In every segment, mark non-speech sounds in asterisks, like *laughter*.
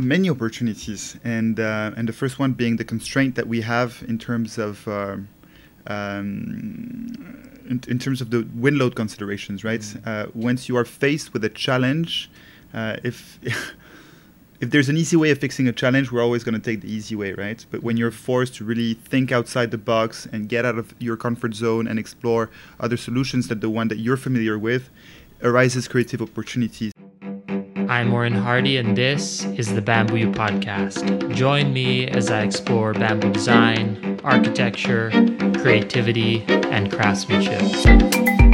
many opportunities, and uh, and the first one being the constraint that we have in terms of. Uh, um, in, in, terms of the wind load considerations, right? Mm-hmm. Uh, once you are faced with a challenge, uh, if *laughs* if there's an easy way of fixing a challenge, we're always going to take the easy way, right? But when you're forced to really think outside the box and get out of your comfort zone and explore other solutions than the one that you're familiar with, arises creative opportunities. I'm Orin Hardy, and this is the Bamboo podcast. Join me as I explore bamboo design, architecture, creativity, and craftsmanship.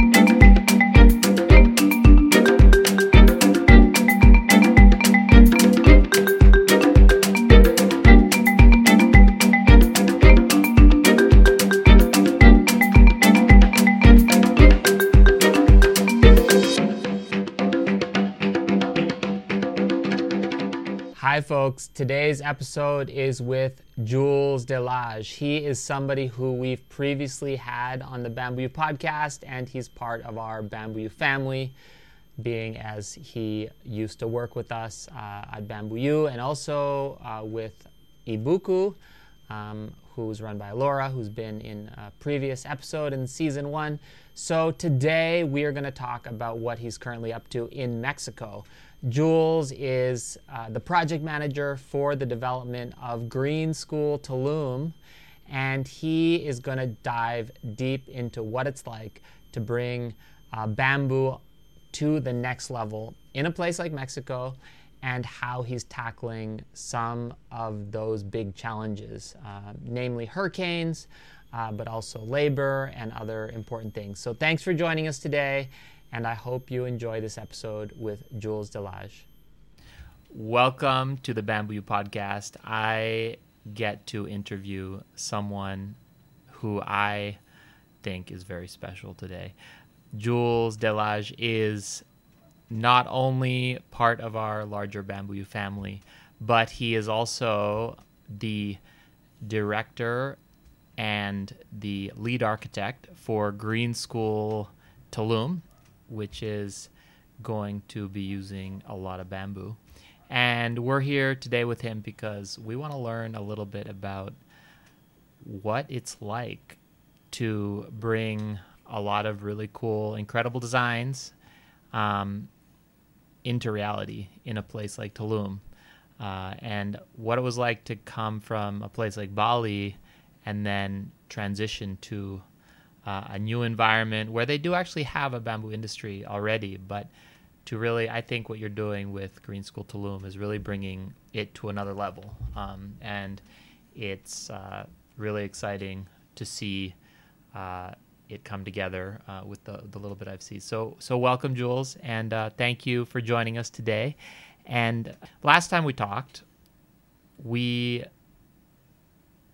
Folks. Today's episode is with Jules De Laage. He is somebody who we've previously had on the Bamboo podcast, and he's part of our Bamboo family, being as he used to work with us uh, at Bamboo and also uh, with Ibuku, um, who's run by Elora, who's been in a previous episode in season one. So today we are going to talk about what he's currently up to in Mexico. Jules is uh, the project manager for the development of Green School Tulum, and he is going to dive deep into what it's like to bring uh, bamboo to the next level in a place like Mexico and how he's tackling some of those big challenges, uh, namely hurricanes, uh, but also labor and other important things. So, thanks for joining us today and I hope you enjoy this episode with Jules De Laage. Welcome to the Bamboo Podcast. I get to interview someone who I think is very special today. Jules De Laage is not only part of our larger Bamboo family, but he is also the director and the lead architect for Green School Tulum, which is going to be using a lot of bamboo. And we're here today with him because we want to learn a little bit about what it's like to bring a lot of really cool, incredible designs um, into reality in a place like Tulum. Uh, and what it was like to come from a place like Bali and then transition to uh, a new environment where they do actually have a bamboo industry already, but to really, I think what you're doing with Green School Tulum is really bringing it to another level, um, and it's uh, really exciting to see uh, it come together uh, with the, the little bit I've seen. So, so welcome, Jules, and uh, thank you for joining us today. And last time we talked, we,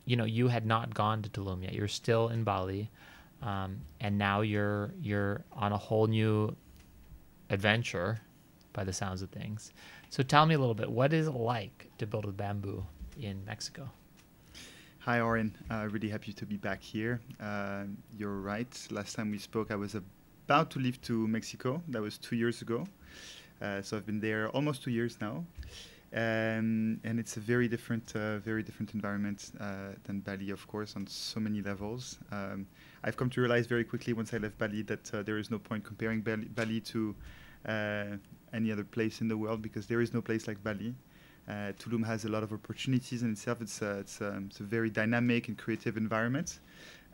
you know, you had not gone to Tulum yet. You're still in Bali um, and now you're you're on a whole new adventure by the sounds of things. So tell me a little bit, what is it like to build with bamboo in Mexico? Hi, Orin. Uh, really happy to be back here. Uh, you're right. Last time we spoke, I was about to leave to Mexico. That was two years ago. Uh, so I've been there almost two years now. Um, and it's a very different, uh, very different environment uh, than Bali, of course, on so many levels. Um, I've come to realize very quickly once I left Bali that uh, there is no point comparing Bali, Bali to any other place in the world because there is no place like Bali. Uh, Tulum has a lot of opportunities in itself. It's, uh, it's, um, it's a very dynamic and creative environment.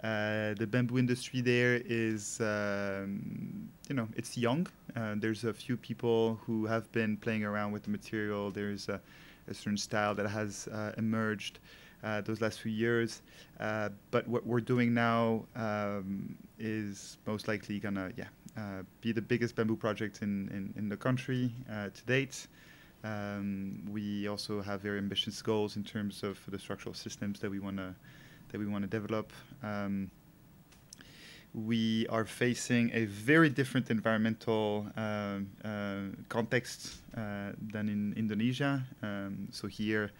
Uh, the bamboo industry there is, um, you know, it's young. Uh, there's a few people who have been playing around with the material. There's a, a certain style that has emerged uh, those last few years. Uh, but what we're doing now um, is most likely gonna yeah uh, be the biggest bamboo project in in, in the country uh, to date. Um, we also have very ambitious goals in terms of the structural systems that we wanna that we wanna develop. Um, we are facing a very different environmental uh, uh, context uh, than in Indonesia. Um, so here,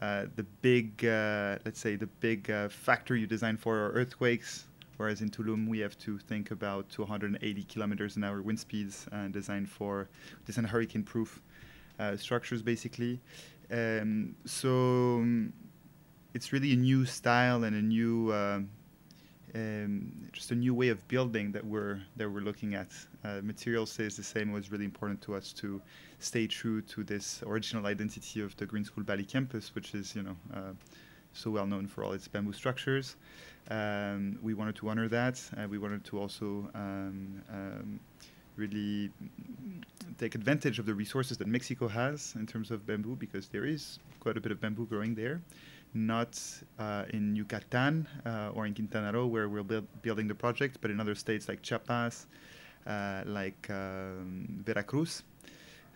uh, the big, uh, let's say, the big uh, factor you design for are earthquakes, whereas in Tulum we have to think about 280 kilometers an hour wind speeds and design for design hurricane-proof uh, structures, basically. Um, so um, it's really a new style and a new uh, um, just a new way of building that we're that we're looking at. Uh, material stays the same. It was really important to us to stay true to this original identity of the Green School Bali campus, which is you know uh, so well known for all its bamboo structures. Um, we wanted to honor that. Uh, we wanted to also um, um, really take advantage of the resources that Mexico has in terms of bamboo, because there is quite a bit of bamboo growing there not uh, in Yucatan uh, or in Quintana Roo where we're build, building the project, but in other states like Chiapas, uh, like um, Veracruz,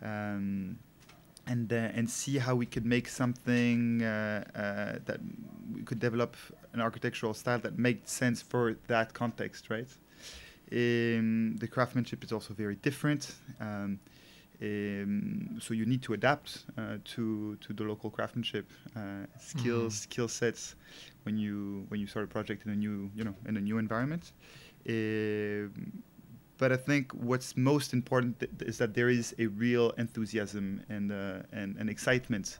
um, and and see how we could make something uh, uh, that we could develop an architectural style that made sense for that context, right? Um, the craftsmanship is also very different. Um, um, so you need to adapt uh, to to the local craftsmanship uh, skills mm. skill sets when you when you start a project in a new you know in a new environment uh, but I think what's most important th- is that there is a real enthusiasm and uh, and, and excitement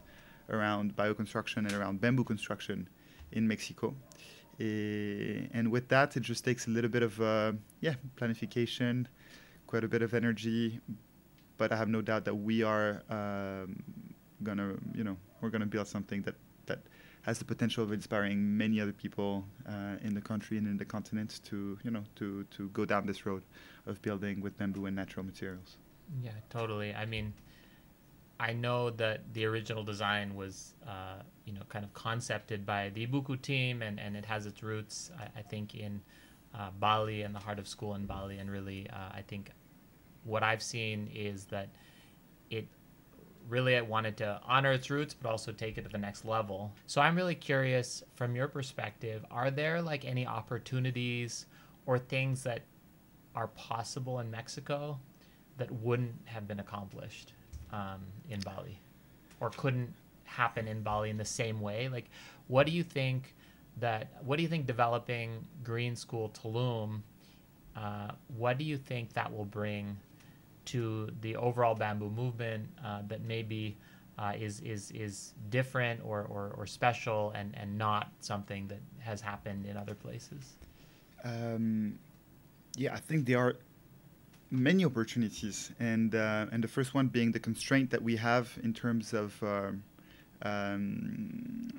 around bioconstruction and around bamboo construction in Mexico. Uh, and with that, it just takes a little bit of uh, yeah planification, quite a bit of energy, but I have no doubt that we are um, gonna, you know, we're gonna build something that that has the potential of inspiring many other people uh, in the country and in the continent to, you know, to to go down this road of building with bamboo and natural materials. Yeah, totally. I mean, I know that the original design was, uh, you know, kind of concepted by the Ibuku team, and, and it has its roots, I, I think, in uh, Bali and the heart of school in Bali, and really, uh, I think what I've seen is that it really wanted to honor its roots but also take it to the next level. So I'm really curious from your perspective, are there like any opportunities or things that are possible in Mexico that wouldn't have been accomplished um, in Bali or couldn't happen in Bali in the same way? Like, what do you think that, what do you think developing Green School Tulum, uh, what do you think that will bring to the overall bamboo movement uh, that maybe uh, is is is different or, or, or special and, and not something that has happened in other places? Um, yeah, I think there are many opportunities, and uh, and the first one being the constraint that we have in terms of. Uh, um,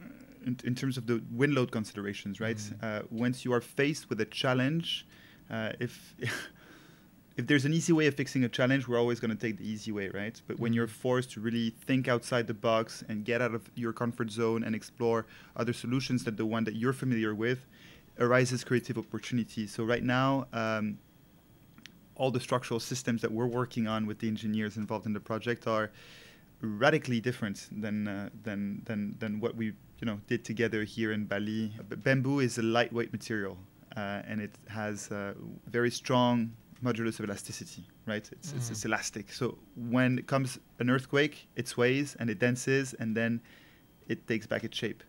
in, in, terms of the wind load considerations, right? Mm-hmm. once you are faced with a challenge, uh, if *laughs* if there's an easy way of fixing a challenge, we're always going to take the easy way, right? But when mm-hmm. you're forced to really think outside the box and get out of your comfort zone and explore other solutions than the one that you're familiar with, arises creative opportunity. So right now, um, all the structural systems that we're working on with the engineers involved in the project are radically different than uh, than than than what we you know did together here in Bali. B- bamboo is a lightweight material, uh, and it has uh, very strong modulus of elasticity, right? It's, mm. it's, it's, mm. elastic. So when it comes an earthquake, it sways and it dances and then it takes back its shape.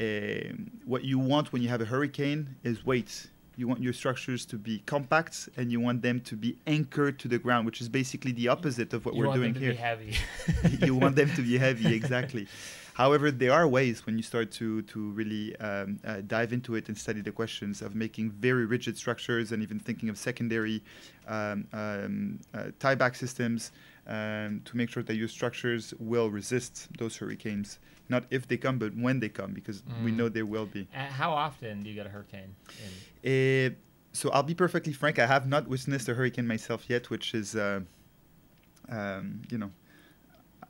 Um, what you want when you have a hurricane is weight. You want your structures to be compact and you want them to be anchored to the ground, which is basically the opposite of what you we're doing here. *laughs* you want them to be heavy, *laughs* exactly. However, there are ways when you start to to really um, uh, dive into it and study the questions of making very rigid structures and even thinking of secondary um, um, uh, tieback systems um, to make sure that your structures will resist those hurricanes. Not if they come, but when they come, because mm. we know they will be. Uh, how often do you get a hurricane? Uh, so I'll be perfectly frank. I have not witnessed a hurricane myself yet, which is, uh, um, you know,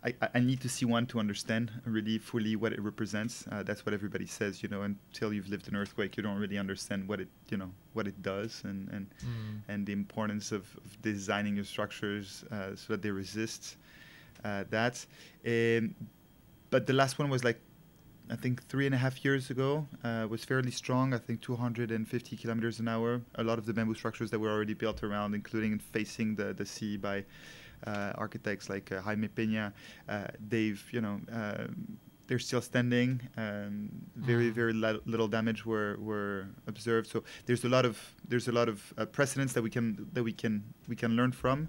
I, I need to see one to understand really fully what it represents. Uh, that's what everybody says, you know. Until you've lived an earthquake, you don't really understand what it, you know, what it does and and mm. and the importance of, of designing your structures uh, so that they resist uh, that. Um, but the last one was like, I think three and a half years ago. Uh, was fairly strong. I think 250 kilometers an hour. A lot of the bamboo structures that were already built around, including facing the the sea by architects like uh, Jaime Peña, uh, they've you know they're still standing. Um, very mm. very little damage were were observed. So there's a lot of there's a lot of uh, precedents that we can that we can we can learn from.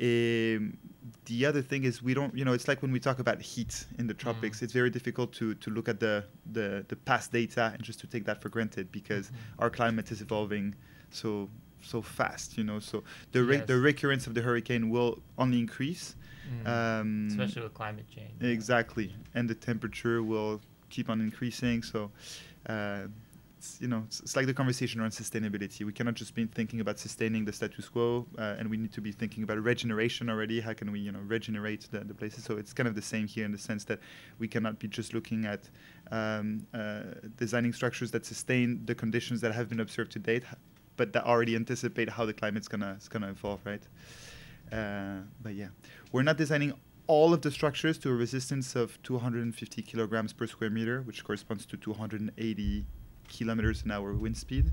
Um, the other thing is we don't, you know, it's like when we talk about heat in the tropics, Mm. it's very difficult to, to look at the, the, the past data and just to take that for granted because Mhm. our climate is evolving so so fast, you know. So the re- Yes. the recurrence of the hurricane will only increase. Mm. Um, Especially with climate change. Exactly, and the temperature will keep on increasing. So, uh, it's, you know, it's, it's like the conversation around sustainability. We cannot just be thinking about sustaining the status quo, uh, and we need to be thinking about regeneration already. How can we, you know, regenerate the, the places? So it's kind of the same here in the sense that we cannot be just looking at um, uh, designing structures that sustain the conditions that have been observed to date, but that already anticipate how the climate's gonna is gonna evolve, right? Uh, but yeah, we're not designing all of the structures to a resistance of 250 kilograms per square meter, which corresponds to 280 kilometers an hour wind speed.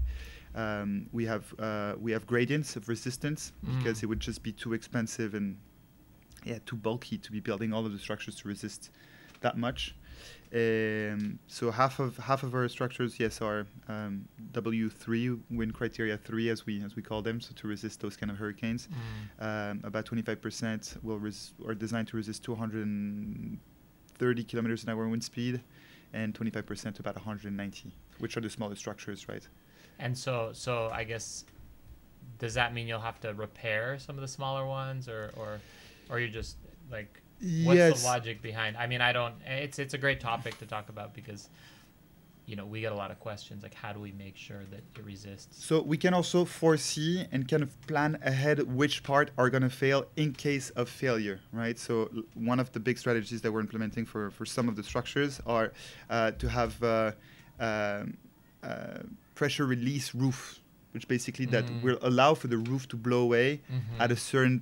Um, we have uh, we have gradients of resistance because Mm. it would just be too expensive and yeah too bulky to be building all of the structures to resist that much. Um, so half of half of our structures, yes, are um, W3 wind criteria three, as we as we call them, so to resist those kind of hurricanes. Mm. Um, about 25% will res- are designed to resist 230 kilometers an hour wind speed, and 25% to about 190, which are the smaller structures, right? And so, so I guess, does that mean you'll have to repair some of the smaller ones, or, or, or you just like, what's yes. the logic behind? I mean, I don't. It's it's a great topic to talk about because, you know, we get a lot of questions like, how do we make sure that it resists? So we can also foresee and kind of plan ahead which part are going to fail in case of failure, right? So one of the big strategies that we're implementing for, for some of the structures are uh, to have uh, um, uh, pressure release roof, which basically that Mm. will allow for the roof to blow away Mhm. at a certain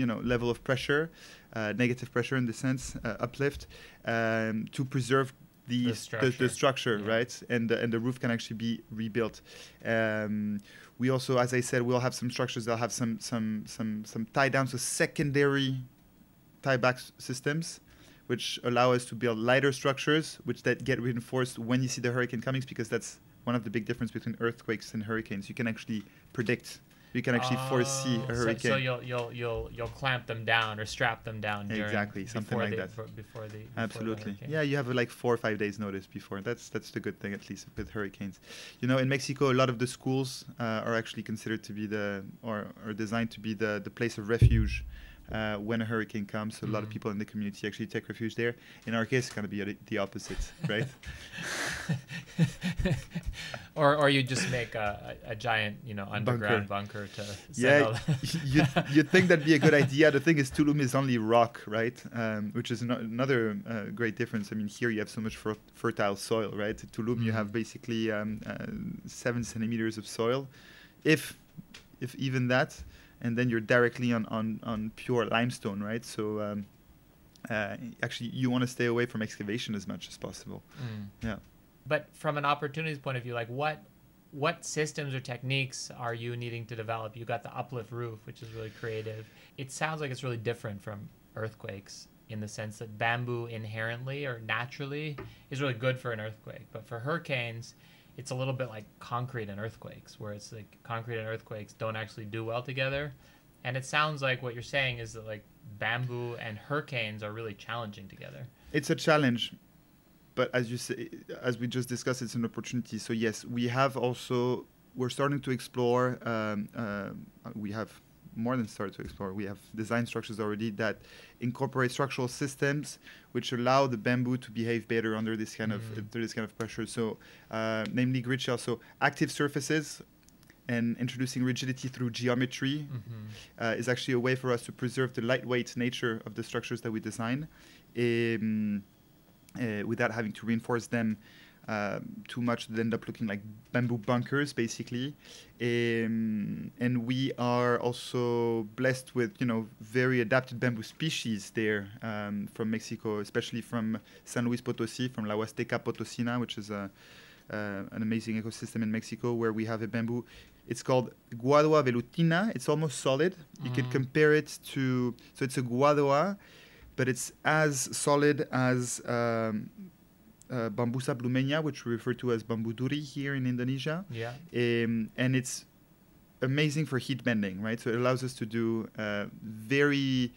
you know level of pressure, uh, negative pressure in the sense uh, uplift, um, to preserve the, The the, structure. the structure, Yeah. right? And the, and the roof can actually be rebuilt. Um, we also, as I said, we'll have some structures that'll have some some some some tie downs, so secondary tie back s- systems. Which allow us to build lighter structures, which that get reinforced when you see the hurricane coming, because that's one of the big difference between earthquakes and hurricanes. You can actually predict, you can actually foresee Oh, a hurricane. So, you'll you'll you'll you'll clamp them down or strap them down. During, Exactly, something like the, that. Before, before the before the Absolutely. hurricane. Yeah, you have like four or five days notice before. That's that's the good thing, at least with hurricanes. You know, in Mexico, a lot of the schools uh, are actually considered to be the or are designed to be the the place of refuge. Uh, when a hurricane comes, so a lot of Mhm. people in the community actually take refuge there. In our case, it's going to be the- the opposite, right? *laughs* or or you just make a, a, a giant you know underground bunker, to send Yeah, you you'd think that'd be a good idea. The thing is, Tulum is only rock, right? Um, which is ano- another uh, great difference. I mean, here you have so much fer- fertile soil, right? At Tulum, you have Mhm. basically um, uh, seven centimeters of soil, if if even that, and then you're directly on on, on pure limestone, right? So. Um, uh, actually, you want to stay away from excavation as much as possible. Mm. Yeah. But from an opportunities point of view, like what what systems or techniques are you needing to develop? You got the uplift roof, which is really creative. It sounds like it's really different from earthquakes in the sense that bamboo inherently or naturally is really good for an earthquake. But for hurricanes, it's a little bit like concrete and earthquakes, where it's like concrete and earthquakes don't actually do well together. And it sounds like what you're saying is that like bamboo and hurricanes are really challenging together. It's a challenge, but as you say, as we just discussed, it's an opportunity. So yes, we have also we're starting to explore. Um, uh, we have more than started to explore. We have design structures already that incorporate structural systems which allow the bamboo to behave better under this kind of Mm. under this kind of pressure. So, uh, namely grid shell. So active surfaces. And introducing rigidity through geometry Mm-hmm. uh, is actually a way for us to preserve the lightweight nature of the structures that we design um, uh, without having to reinforce them um, too much they end up looking like bamboo bunkers basically um, and we are also blessed with you know very adapted bamboo species there um, from Mexico especially from San Luis Potosi from La Huasteca Potosina which is a uh, an amazing ecosystem in Mexico where we have a bamboo it's called Guadua velutina. It's almost solid. You can Mm. compare it to so it's a Guadua, but it's as solid as um, uh, Bambusa blumeana, which we refer to as bambu duri here in Indonesia, Yeah. um, and it's amazing for heat bending, right? So it allows us to do uh, very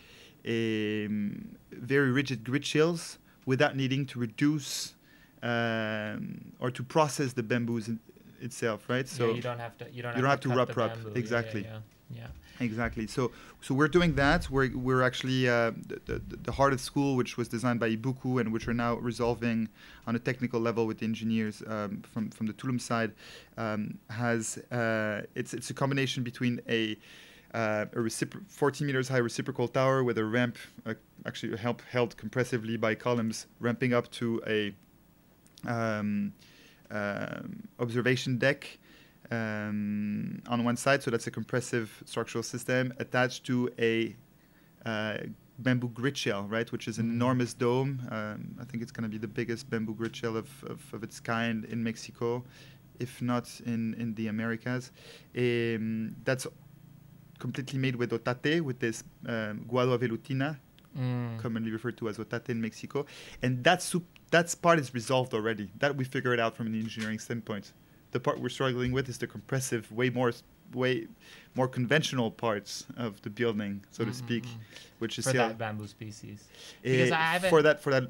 um, very rigid grid shells without needing to reduce um, or to process the bamboos in, itself, right? So yeah, you don't have to you don't, you have, don't have to, to rub rub exactly. Yeah, yeah, yeah, exactly. So so we're doing that. We're we're actually uh, the, the, the heart of school, which was designed by Ibuku, and which are now resolving on a technical level with the engineers um, from from the Tulum side, um, has uh, it's it's a combination between a uh, a recipro- 14 meters high reciprocal tower with a ramp, uh, actually help, held compressively by columns, ramping up to a um, um, observation deck um, on one side. So that's a compressive structural system attached to a uh, bamboo grid shell, right, which is an mm. enormous dome. Um, I think it's going to be the biggest bamboo grid shell of, of, of, its kind in Mexico, if not in, in the Americas. Um, that's completely made with otate, with this um, guadua velutina, mm. commonly referred to as otate in Mexico. And that soup that part is resolved already. That we figured out from an engineering standpoint. The part we're struggling with is the compressive, way more, way more conventional parts of the building, so mm-hmm. to speak, which is for that bamboo species. Because I for that for that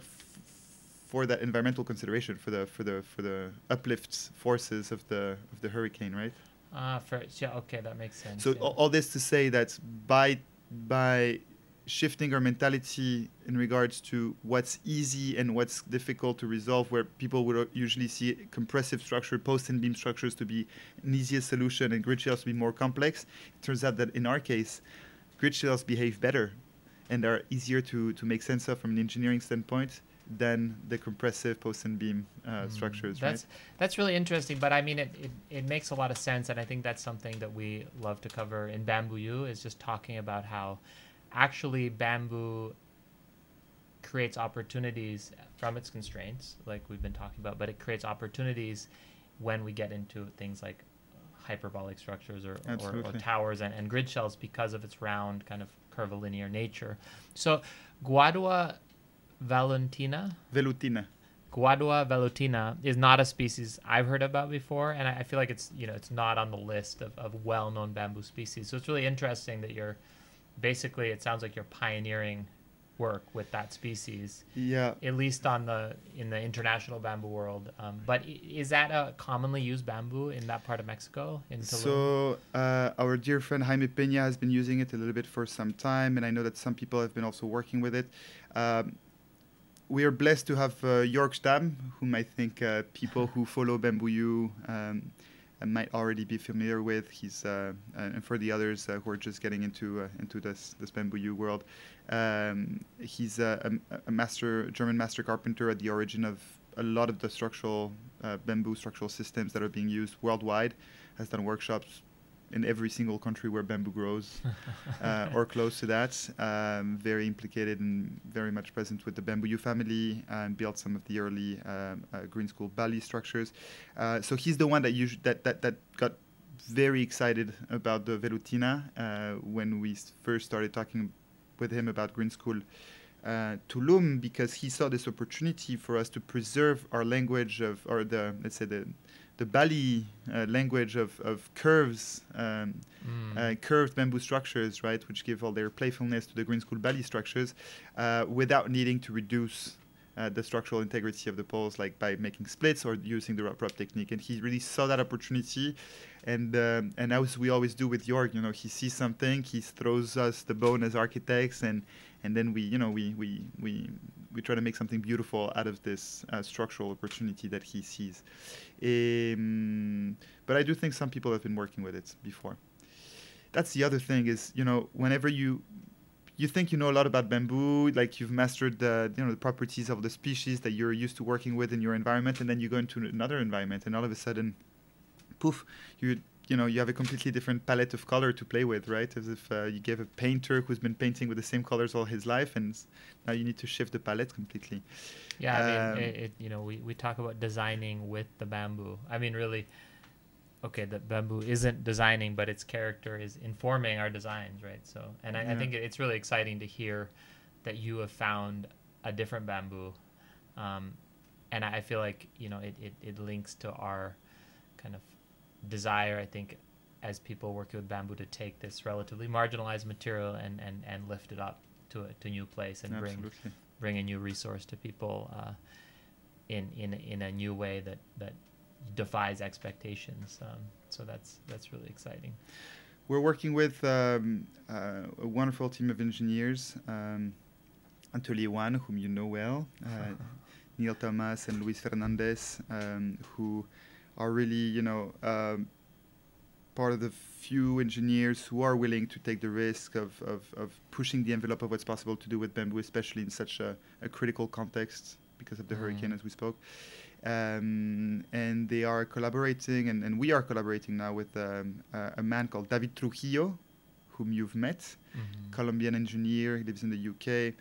for that environmental consideration for the for the for the uplift forces of the of the hurricane, right? Ah, uh, for yeah, okay, that makes sense. So yeah. all, all this to say that by by shifting our mentality in regards to what's easy and what's difficult to resolve, where people would usually see compressive structure, post and beam structures to be an easier solution and grid shells to be more complex. It turns out that in our case, grid shells behave better and are easier to, to make sense of from an engineering standpoint than the compressive post and beam uh, mm, structures. That's right? that's really interesting. But I mean, it, it, it makes a lot of sense, and I think that's something that we love to cover in Bamboo U is just talking about how actually bamboo creates opportunities from its constraints, like we've been talking about, but it creates opportunities when we get into things like hyperbolic structures or, or, or, towers and, and, grid shells because of its round kind of curvilinear nature. So Guadua valentina velutina Guadua velutina is not a species I've heard about before, and I, I feel like it's you know it's not on the list of, of well-known bamboo species. So it's really interesting that you're basically it sounds like you're pioneering work with that species. Yeah. At least on the in the international bamboo world. Um, but is that a commonly used bamboo in that part of Mexico? In Tulum? so uh, our dear friend Jaime Peña has been using it a little bit for some time, and I know that some people have been also working with it. Um, we are blessed to have uh, Jörg Stamm, whom I think uh, people who follow Bamboo um, might already be familiar with. He's uh, and for the others uh, who are just getting into uh, into this this bamboo world, um, he's a, a, master German master carpenter at the origin of a lot of the structural uh, bamboo structural systems that are being used worldwide. Has done workshops in every single country where bamboo grows *laughs* uh, or close to that. Um, very implicated and very much present with the Bamboo U family and built some of the early um, uh, Green School Bali structures. Uh, so he's the one that, that, that, that got very excited about the Velutina uh, when we first started talking with him about Green School. Uh, Tulum because he saw this opportunity for us to preserve our language of, or the let's say the the Bali uh, language of, of curves, um, mm. uh, curved bamboo structures, right, which give all their playfulness to the Green School Bali structures, uh, without needing to reduce uh, the structural integrity of the poles, like by making splits or using the rub technique. And he really saw that opportunity, and um, and as we always do with Jörg, you know, he sees something, he throws us the bone as architects, and and then we, you know, we we we we try to make something beautiful out of this uh, structural opportunity that he sees. Um, but I do think some people have been working with it before. That's the other thing is, you know, whenever you you think you know a lot about bamboo, like you've mastered the you know the properties of the species that you're used to working with in your environment, and then you go into another environment, and all of a sudden, poof, you you know you have a completely different palette of color to play with right? As if uh, you gave a painter who's been painting with the same colors all his life and now you need to shift the palette completely. Yeah i mean um, it, it, you know we, we talk about designing with the bamboo. I mean really okay that bamboo isn't designing but its character is informing our designs right so and i. I think it's really exciting to hear that you have found a different bamboo um, and I feel like you know it, it, it links to our kind of desire, I think, as people working with bamboo to take this relatively marginalized material and, and, and lift it up to a to a new place and Absolutely. bring bring a new resource to people uh, in in in a new way that that defies expectations. Um, so that's that's really exciting. We're working with um, uh, a wonderful team of engineers, um, Atelier One, whom you know well, uh, *laughs* Neil Thomas and Luis Fernandez, um, who are really, you know, um, part of the few engineers who are willing to take the risk of, of, of pushing the envelope of what's possible to do with bamboo, especially in such a, a critical context because of the Mm. hurricane, as we spoke. Um, and they are collaborating, and, and we are collaborating now with um, uh, a man called David Trujillo, whom you've met, Mhm. Colombian engineer, he lives in the UK,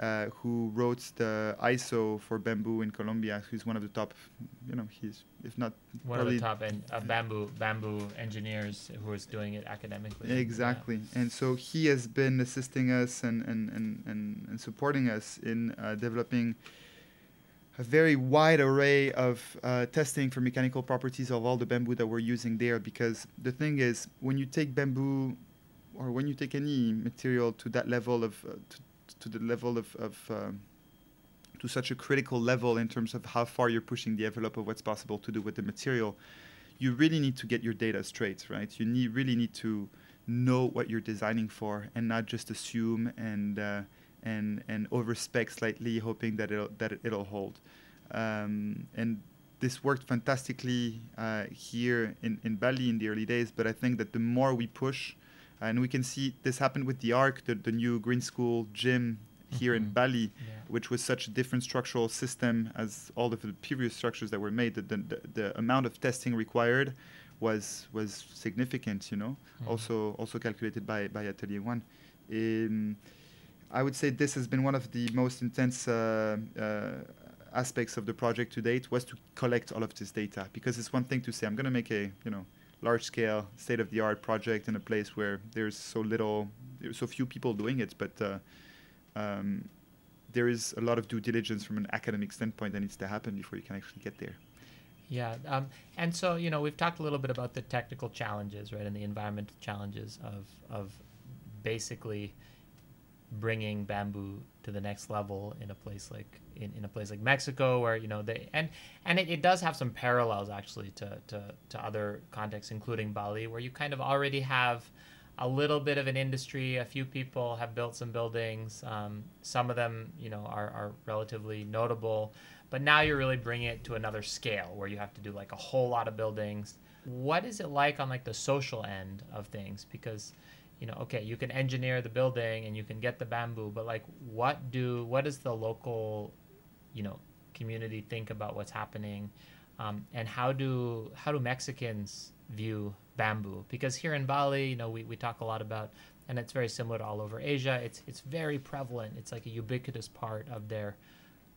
uh, who wrote the ISO for bamboo in Colombia. Who's one of the top, you know, he's if not One of the top en- uh, bamboo bamboo engineers who is doing it academically. Yeah. Exactly. And so he has been assisting us and, and, and, and, and supporting us in uh, developing a very wide array of uh, testing for mechanical properties of all the bamboo that we're using there. Because the thing is, when you take bamboo or when you take any material to that level of, uh, to, to the level of, of um, to such a critical level in terms of how far you're pushing the envelope of what's possible to do with the material, you really need to get your data straight, right? You need really need to know what you're designing for and not just assume and uh, and and overspec slightly, hoping that it'll that it'll hold. Um, and this worked fantastically uh, here in, in Bali in the early days, but I think that the more we push, and we can see this happened with the ARC, the, the new Green School gym here in Mhm. Bali, Yeah. which was such a different structural system as all of the previous structures that were made. The, the, the, amount of testing required was was significant, you know. Mhm. Also also calculated by by Atelier One. Um, I would say this has been one of the most intense uh, uh, aspects of the project to date was to collect all of this data because it's one thing to say I'm going to make a you know large scale state of the art project in a place where there's so little there's so few people doing it but uh, um, there is a lot of due diligence from an academic standpoint that needs to happen before you can actually get there. Yeah, um, and so you know we've talked a little bit about the technical challenges, right, and the environmental challenges of of basically bringing bamboo to the next level in a place like in, in a place like Mexico, where you know they and and it, it does have some parallels actually to, to to other contexts, including Bali, where you kind of already have a little bit of an industry. A few people have built some buildings. Um, some of them, you know, are, are relatively notable. But now you're really bringing it to another scale where you have to do like a whole lot of buildings. What is it like on like the social end of things? Because, you know, okay, you can engineer the building and you can get the bamboo, but like, what do what does the local, you know, community think about what's happening, um, and how do how do Mexicans view bamboo? Because here in Bali, you know, we, we talk a lot about, and it's very similar to all over Asia. It's it's very prevalent. It's like a ubiquitous part of their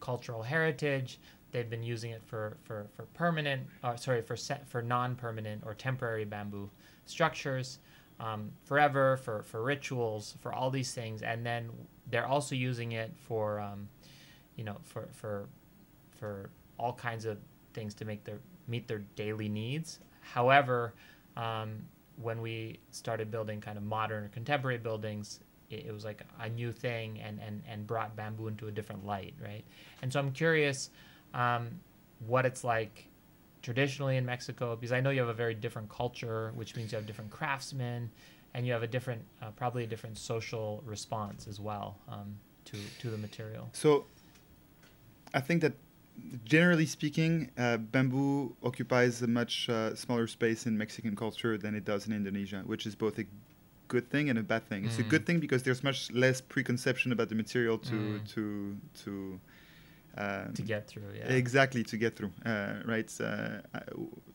cultural heritage. They've been using it for for, for permanent, or sorry, for set for non-permanent or temporary bamboo structures, um, forever for for rituals, for all these things, and then they're also using it for, um, you know, for for for all kinds of things to make their meet their daily needs. However, um, when we started building kind of modern or contemporary buildings, it, it was like a new thing and, and, and brought bamboo into a different light, right? And so I'm curious um, what it's like traditionally in Mexico, because I know you have a very different culture, which means you have different craftsmen, and you have a different, uh, probably a different social response as well um, to to the material. So I think that generally speaking, uh, bamboo occupies a much uh, smaller space in Mexican culture than it does in Indonesia, which is both a good thing and a bad thing. It's a Mm. good thing because there's much less preconception about the material to Mm. to to. Um, To get through, yeah. Exactly to get through, uh, right? Uh,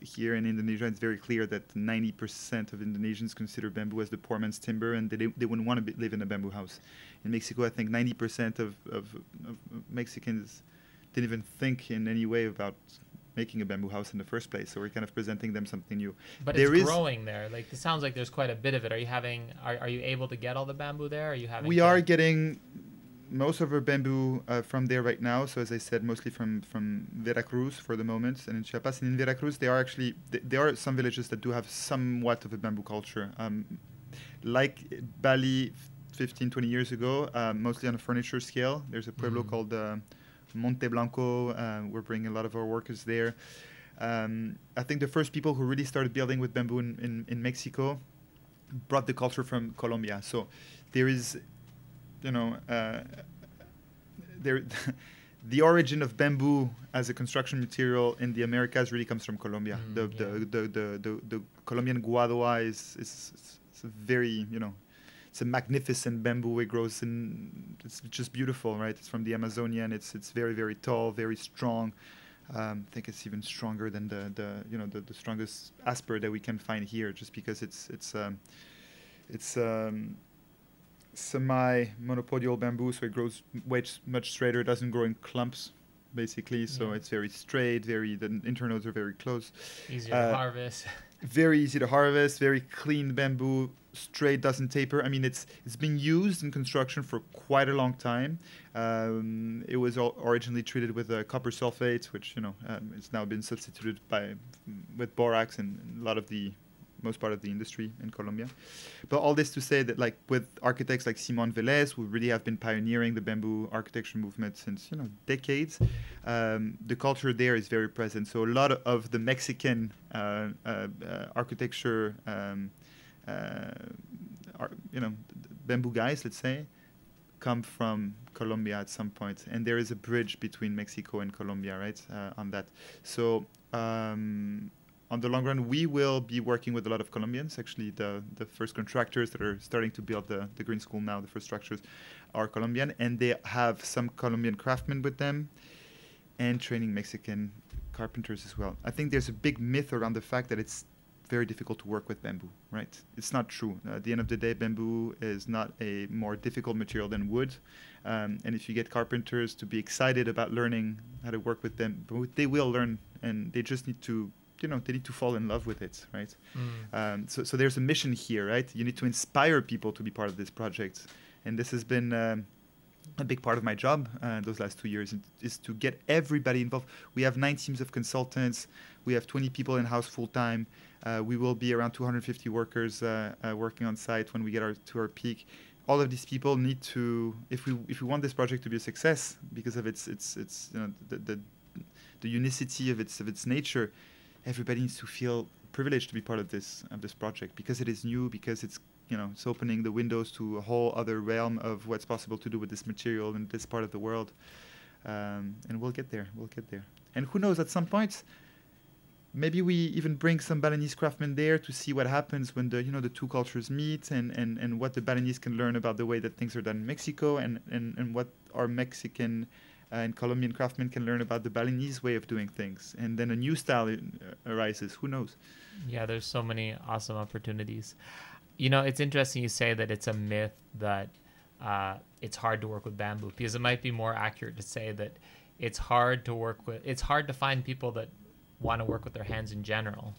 here in Indonesia, it's very clear that 90% of Indonesians consider bamboo as the poor man's timber, and they they wouldn't want to live in a bamboo house. In Mexico, I think 90% of, of, of Mexicans didn't even think in any way about making a bamboo house in the first place. So we're kind of presenting them something new. But There it's growing there. Like it sounds like there's quite a bit of it. Are you having? Are, are you able to get all the bamboo there? Are you having? We are getting most of our bamboo uh, from there right now. So as I said, mostly from from Veracruz for the moment, and in Chiapas. And in Veracruz, there are actually th- there are some villages that do have somewhat of a bamboo culture. Um, like Bali, 15, 20 years ago, uh, mostly on a furniture scale. There's a pueblo Mhm. called uh, Monte Blanco. Uh, we're bringing a lot of our workers there. Um, I think the first people who really started building with bamboo in, in, in Mexico brought the culture from Colombia. So there is, you know, uh, there. *laughs* the origin of bamboo as a construction material in the Americas really comes from Colombia. Mm, the, yeah. the, the, the, the, the Colombian guadua is, is, is a very, you know, it's a magnificent bamboo. It grows in, it's just beautiful, right? It's from the Amazonian. It's it's very very tall, very strong. Um, I think it's even stronger than the, the you know the, the strongest asper that we can find here, just because it's it's um, it's um, semi monopodial bamboo, so it grows much much straighter. It doesn't grow in clumps, basically. So Yeah. it's very straight. Very the internodes are very close Easier Uh, to harvest. *laughs* very easy to harvest, very clean bamboo, straight, doesn't taper. I mean, it's it's been used in construction for quite a long time. Um, it was all originally treated with uh, copper sulfate, which you know um, it's now been substituted by with borax and, in a lot of the most part of the industry in Colombia. But all this to say that, like with architects like Simon Velez, who really have been pioneering the bamboo architecture movement since you know decades, um, the culture there is very present. So a lot of the Mexican uh, uh, uh, architecture, um, uh, you know, bamboo guys, let's say, come from Colombia at some point, and there is a bridge between Mexico and Colombia, right? Uh, on that, so. Um, on the long run, we will be working with a lot of Colombians. Actually, the, the first contractors that are starting to build the, the green school now, the first structures, are Colombian, and they have some Colombian craftsmen with them, and training Mexican carpenters as well. I think there's a big myth around the fact that it's very difficult to work with bamboo, right? It's not true. Uh, at the end of the day, bamboo is not a more difficult material than wood. Um, and if you get carpenters to be excited about learning how to work with bamboo, they will learn, and they just need to, you know, they need to fall in love with it, right? Mm. Um, so, so there's a mission here, right? You need to inspire people to be part of this project, and this has been um, a big part of my job uh, those last two years is to get everybody involved. We have nine teams of consultants. We have 20 people in house full time. Uh, we will be around 250 workers uh, uh, working on site when we get our to our peak. All of these people need to, if we if we want this project to be a success because of its its its you know the the, the unicity of its of its nature, everybody needs to feel privileged to be part of this of this project because it is new because it's you know it's opening the windows to a whole other realm of what's possible to do with this material in this part of the world. Um, and we'll get there we'll get there. And who knows at some point maybe we even bring some Balinese craftsmen there to see what happens when the you know the two cultures meet and, and, and what the Balinese can learn about the way that things are done in Mexico and, and, and what our Mexican and Colombian craftsmen can learn about the Balinese way of doing things and then a new style uh, arises who knows Yeah, there's so many awesome opportunities. You know, it's interesting you say that it's a myth that uh, it's hard to work with bamboo because it might be more accurate to say that it's hard to work with. It's hard to find people that want to work with their hands in general,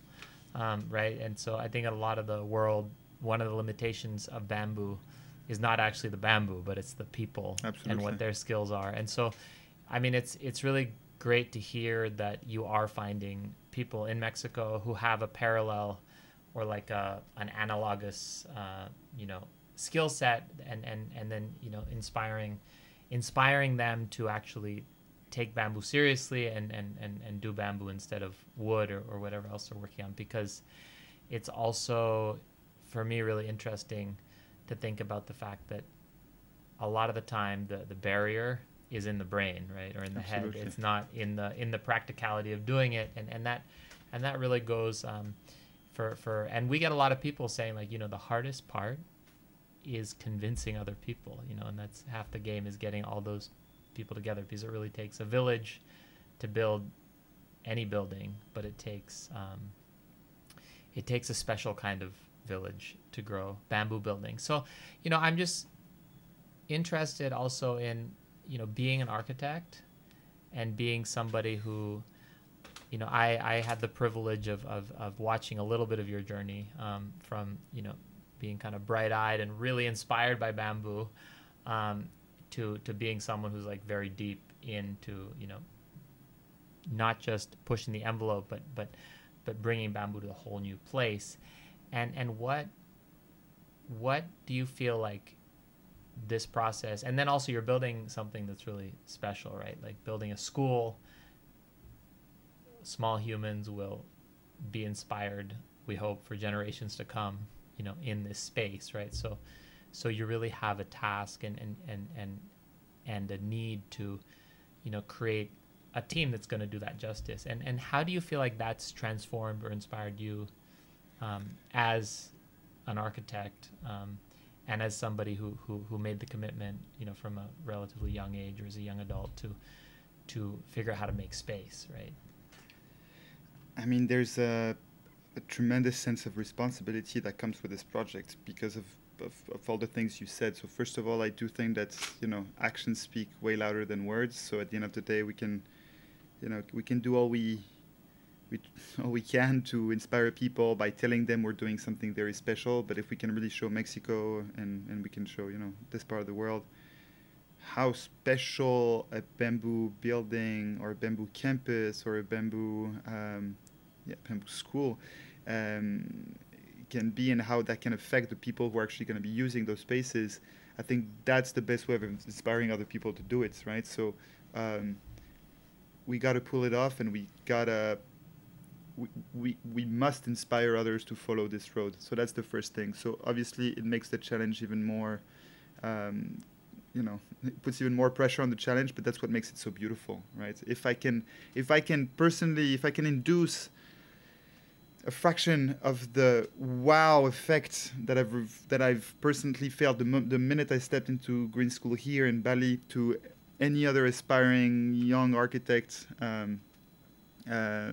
um, right? And so I think a lot of the world, one of the limitations of bamboo is not actually the bamboo, but it's the people and what their skills are. And so, I mean, it's it's really great to hear that you are finding people in Mexico who have a parallel or like a an analogous, uh, you know, skill set, and and and then you know, inspiring inspiring them to actually take bamboo seriously and and and, and do bamboo instead of wood or, or whatever else they're working on. Because it's also for me really interesting to think about the fact that a lot of the time the the barrier is in the brain right or in the Absolutely. head it's not in the in the practicality of doing it. And and that and that really goes um, for for and we get a lot of people saying like you know the hardest part is convincing other people you know and that's half the game is getting all those people together because it really takes a village to build any building but it takes um, it takes a special kind of village to grow bamboo buildings. So you know i'm just interested also in you know being an architect and being somebody who you know i i had the privilege of of, of watching a little bit of your journey um, from you know being kind of bright-eyed and really inspired by bamboo um, to to being someone who's like very deep into you know not just pushing the envelope but but but bringing bamboo to a whole new place. And and what what do you feel like this process. And then also you're building something that's really special right? Like building a school small humans will be inspired we hope for generations to come you know in this space right? So so you really have a task and and and and, and a need to you know create a team that's going to do that justice. And and how do you feel like that's transformed or inspired you um, as an architect um, and as somebody who, who who made the commitment you know from a relatively young age or as a young adult to to figure out how to make space right I mean, there's a, a tremendous sense of responsibility that comes with this project because of, of, of all the things you said. So first of all, I do think that you know actions speak way louder than words. So at the end of the day, we can, you know, we can do all we, we *laughs* we can to inspire people by telling them we're doing something very special. But if we can really show Mexico and and we can show you know this part of the world how special a bamboo building or a bamboo campus or a bamboo um, yeah, bamboo school um, can be and how that can affect the people who are actually going to be using those spaces. I think that's the best way of inspiring other people to do it, right? So um, we got to pull it off and we got to we, we, we must inspire others to follow this road. So that's the first thing. So obviously it makes the challenge even more um, you know it puts even more pressure on the challenge but that's what makes it so beautiful right if i can if i can personally if i can induce a fraction of the wow effect that i've that i've personally felt the, mo- the minute i stepped into green school here in bali to any other aspiring young architect um, uh,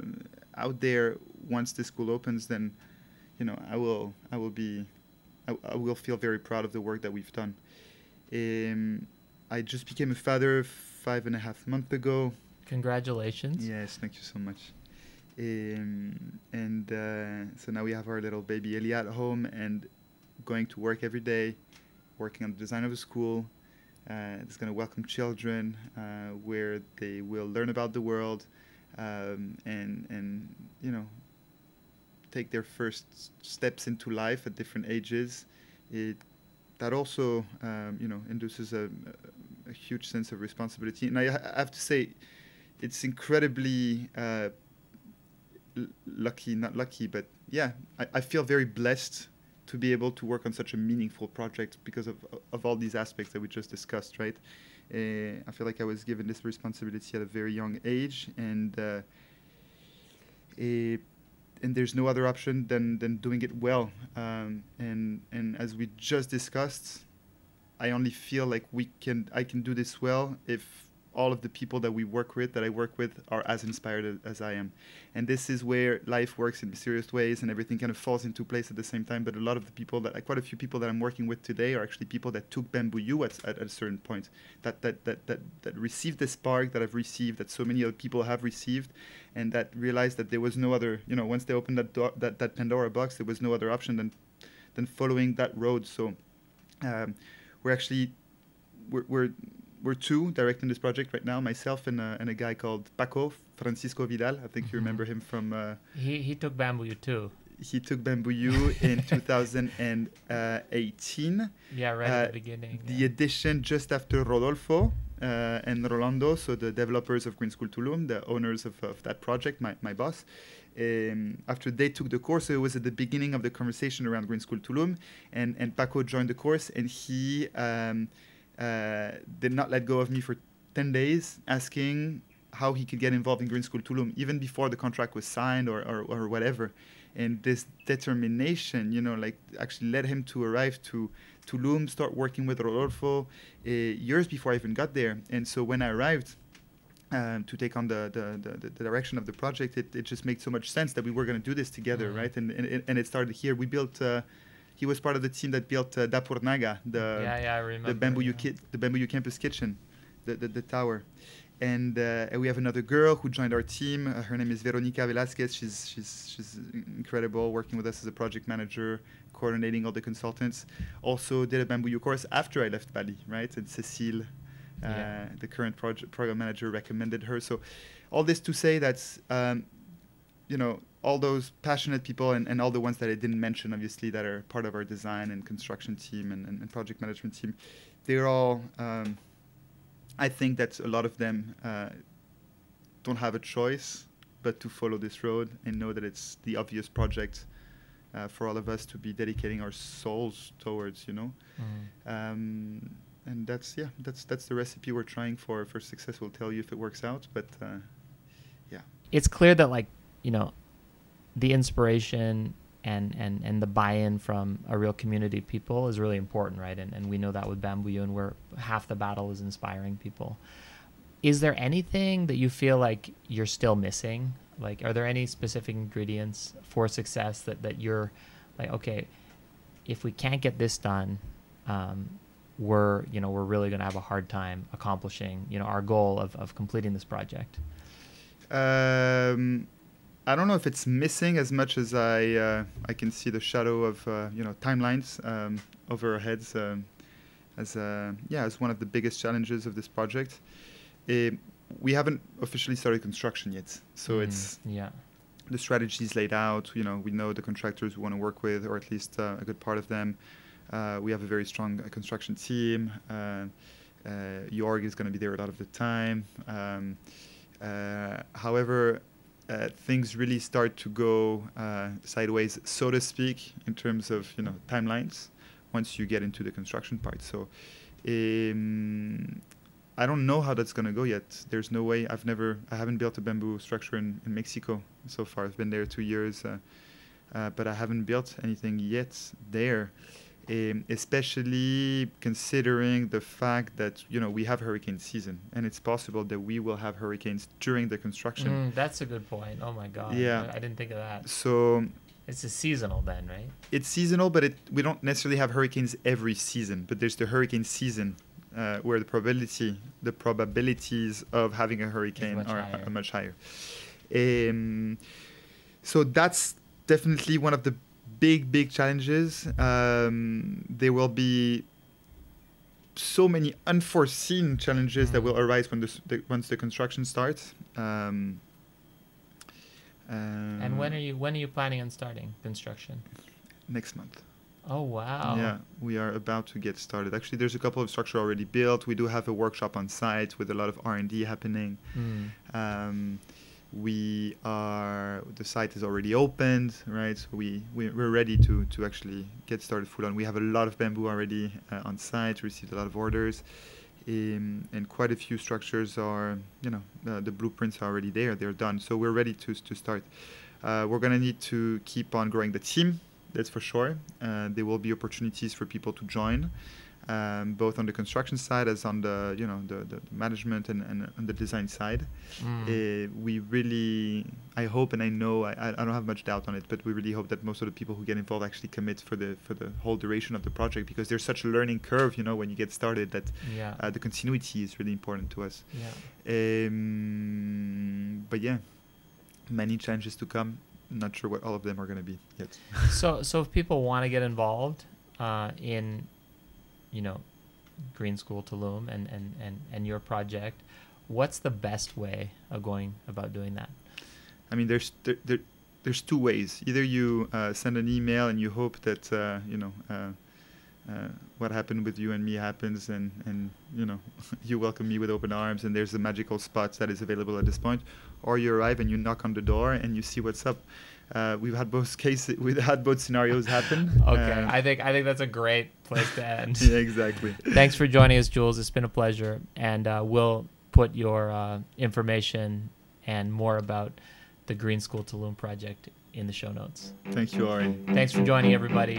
out there once the school opens then you know i will i will be I, I will feel very proud of the work that we've done um, I just became a father five and a half months ago. Congratulations. Yes, thank you so much. Um, and uh, so now we have our little baby Elia at home and going to work every day, working on the design of a school. Uh, it's going to welcome children uh, where they will learn about the world um, and, and, you know, take their first steps into life at different ages. It that also um, you know induces a, a, huge sense of responsibility. And I, I have to say, it's incredibly uh, lucky, not lucky, but yeah, I, I, feel very blessed to be able to work on such a meaningful project because of of all these aspects that we just discussed, right? Uh, I feel like I was given this responsibility at a very young age, and uh, and there's no other option than than doing it well. Um, and and as we just discussed, I only feel like we can I can do this well if all of the people that we work with, that I work with, are as inspired as I am. And this is where life works in mysterious ways and everything kind of falls into place at the same time. But a lot of the people that, quite a few people that I'm working with today are actually people that took Bamboo U at, at, at a certain point, that, that, that, that, that received the spark that I've received, that so many other people have received, and that realized that there was no other, you know, once they opened that, door, that, that Pandora box, there was no other option than, than following that road. So um, we're actually, we're, we're we're two directing this project right now, myself and, uh, and a guy called Paco Francisco Vidal. I think mm-hmm. you remember him from. Uh, he he took Bamboo U too. He took Bamboo U in *laughs* 2018. Yeah, right at the beginning. The yeah. edition just after Rodolfo uh, and Rolando, so the developers of Green School Tulum, the owners of, of that project, my, my boss. Um, after they took the course, so it was at the beginning of the conversation around Green School Tulum, and, and Paco joined the course, and he um, uh, did not let go of me for 10 days, asking how he could get involved in Green School Tulum, even before the contract was signed or, or, or whatever. And this determination, you know, like actually led him to arrive to Tulum, start working with Rodolfo uh, years before I even got there. And so when I arrived, um, to take on the, the, the, the, direction of the project, it, it just made so much sense that we were going to do this together, mm-hmm. right? And, and, and it started here. We built uh, he was part of the team that built uh, Dapur Naga, the yeah, yeah, I remember, the bamboo yeah. Ki- the bamboo campus kitchen, the the, the tower. And, uh, and we have another girl who joined our team. Uh, her name is Veronica Velasquez. She's she's she's incredible, working with us as a project manager, coordinating all the consultants. Also did a bamboo course after I left Bali, right? And Cecile, uh, yeah. the current project program manager, recommended her. So, all this to say that um, you know all those passionate people and, and all the ones that I didn't mention, obviously, that are part of our design and construction team and, and, and project management team, they're all. Um, I think that a lot of them uh, don't have a choice but to follow this road and know that it's the obvious project uh, for all of us to be dedicating our souls towards. You know. Mm. Um, and that's yeah, that's that's the recipe we're trying for for success. We'll tell you if it works out, but uh, yeah, it's clear that like you know, the inspiration and and and the buy-in from a real community people is really important, right? And and we know that with Bamboo U, where half the battle is inspiring people. Is there anything that you feel like you're still missing? Like, are there any specific ingredients for success that that you're like, okay, if we can't get this done, um, we're you know we're really going to have a hard time accomplishing you know our goal of, of completing this project um, I don't know if it's missing as much as I uh, I can see the shadow of uh, you know timelines um, over our heads um, as uh, yeah as one of the biggest challenges of this project. Eh, we haven't officially started construction yet, so Mm, it's yeah the strategy is laid out. You know, we know the contractors we want to work with, or at least uh, a good part of them. Uh, we have a very strong uh, construction team. Uh, uh, Jorg is going to be there a lot of the time. Um, uh, however, uh, things really start to go uh, sideways, so to speak, in terms of you know timelines once you get into the construction part. So. Um, I don't know how that's gonna go yet. There's no way. I've never. I haven't built a bamboo structure in, in Mexico so far. I've been there two years, uh, uh, but I haven't built anything yet there. Um, especially considering the fact that you know we have hurricane season, and it's possible that we will have hurricanes during the construction. Mm, that's a good point oh my god Yeah. I, I didn't think of that So it's a seasonal then right it's seasonal, but it, we don't necessarily have hurricanes every season. But there's the hurricane season uh, where the probability, the probabilities of having a hurricane much are, higher. are much higher. Um, so that's definitely one of the big, big challenges. Um, there will be so many unforeseen challenges that Mm. will arise when the, the once the construction starts. Um, and when are you when are you planning on starting construction next month? oh wow Yeah, we are about to get started. Actually, there's a couple of structure already built. We do have a workshop on site with a lot of R and D happening. Mm. Um, we are the site is already opened, right? So we, we we're ready to to actually get started full on. We have a lot of bamboo already uh, on site. Received a lot of orders, um, and quite a few structures are you know uh, the blueprints are already there. They're done. So we're ready to to start. Uh, we're gonna need to keep on growing the team. That's for sure. Uh, there will be opportunities for people to join, um, both on the construction side as on the you know the, the management and, and on the design side. Mm. Uh, we really, I hope and I know, I, I don't have much doubt on it, but we really hope that most of the people who get involved actually commit for the for the whole duration of the project because there's such a learning curve, you know, when you get started that yeah uh, the continuity is really important to us. yeah Um, but yeah, many challenges to come. Not sure what all of them are going to be yet. so so if people want to get involved uh, in you know green school tulum and, and and and your project what's the best way of going about doing that I mean, there's there, there, there's two ways. Either you uh, send an email and you hope that uh, you know uh, uh, what happened with you and me happens, and and you know *laughs* you welcome me with open arms, and there's a magical spot that is available at this point, or you arrive and you knock on the door and you see what's up. Uh, we've had both cases, we've had both scenarios happen. *laughs* okay Uh, i think i think that's a great place to end *laughs* yeah, exactly. *laughs* thanks for joining us jules it's been a pleasure and uh, we'll put your uh, information and more about the green school tulum project in the show notes Thank you, Ari. thanks for joining everybody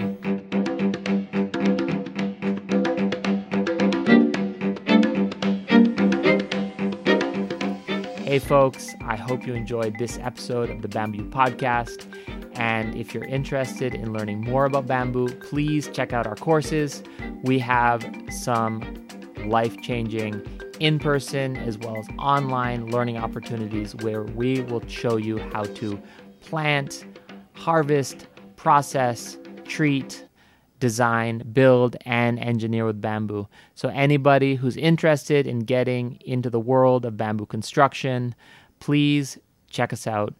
Folks, I hope you enjoyed this episode of the Bamboo Podcast. And if you're interested in learning more about bamboo, please check out our courses. We have some life changing in person as well as online learning opportunities where we will show you how to plant, harvest, process, treat, design, build, and engineer with bamboo. So, anybody who's interested in getting into the world of bamboo construction, please check us out.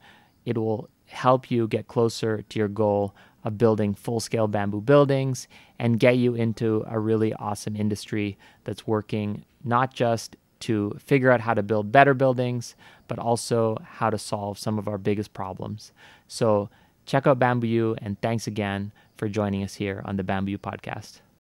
It will help you get closer to your goal of building full scale bamboo buildings and get you into a really awesome industry that's working not just to figure out how to build better buildings, but also how to solve some of our biggest problems. So check out Bamboo and thanks again for joining us here on the Bamboo Podcast.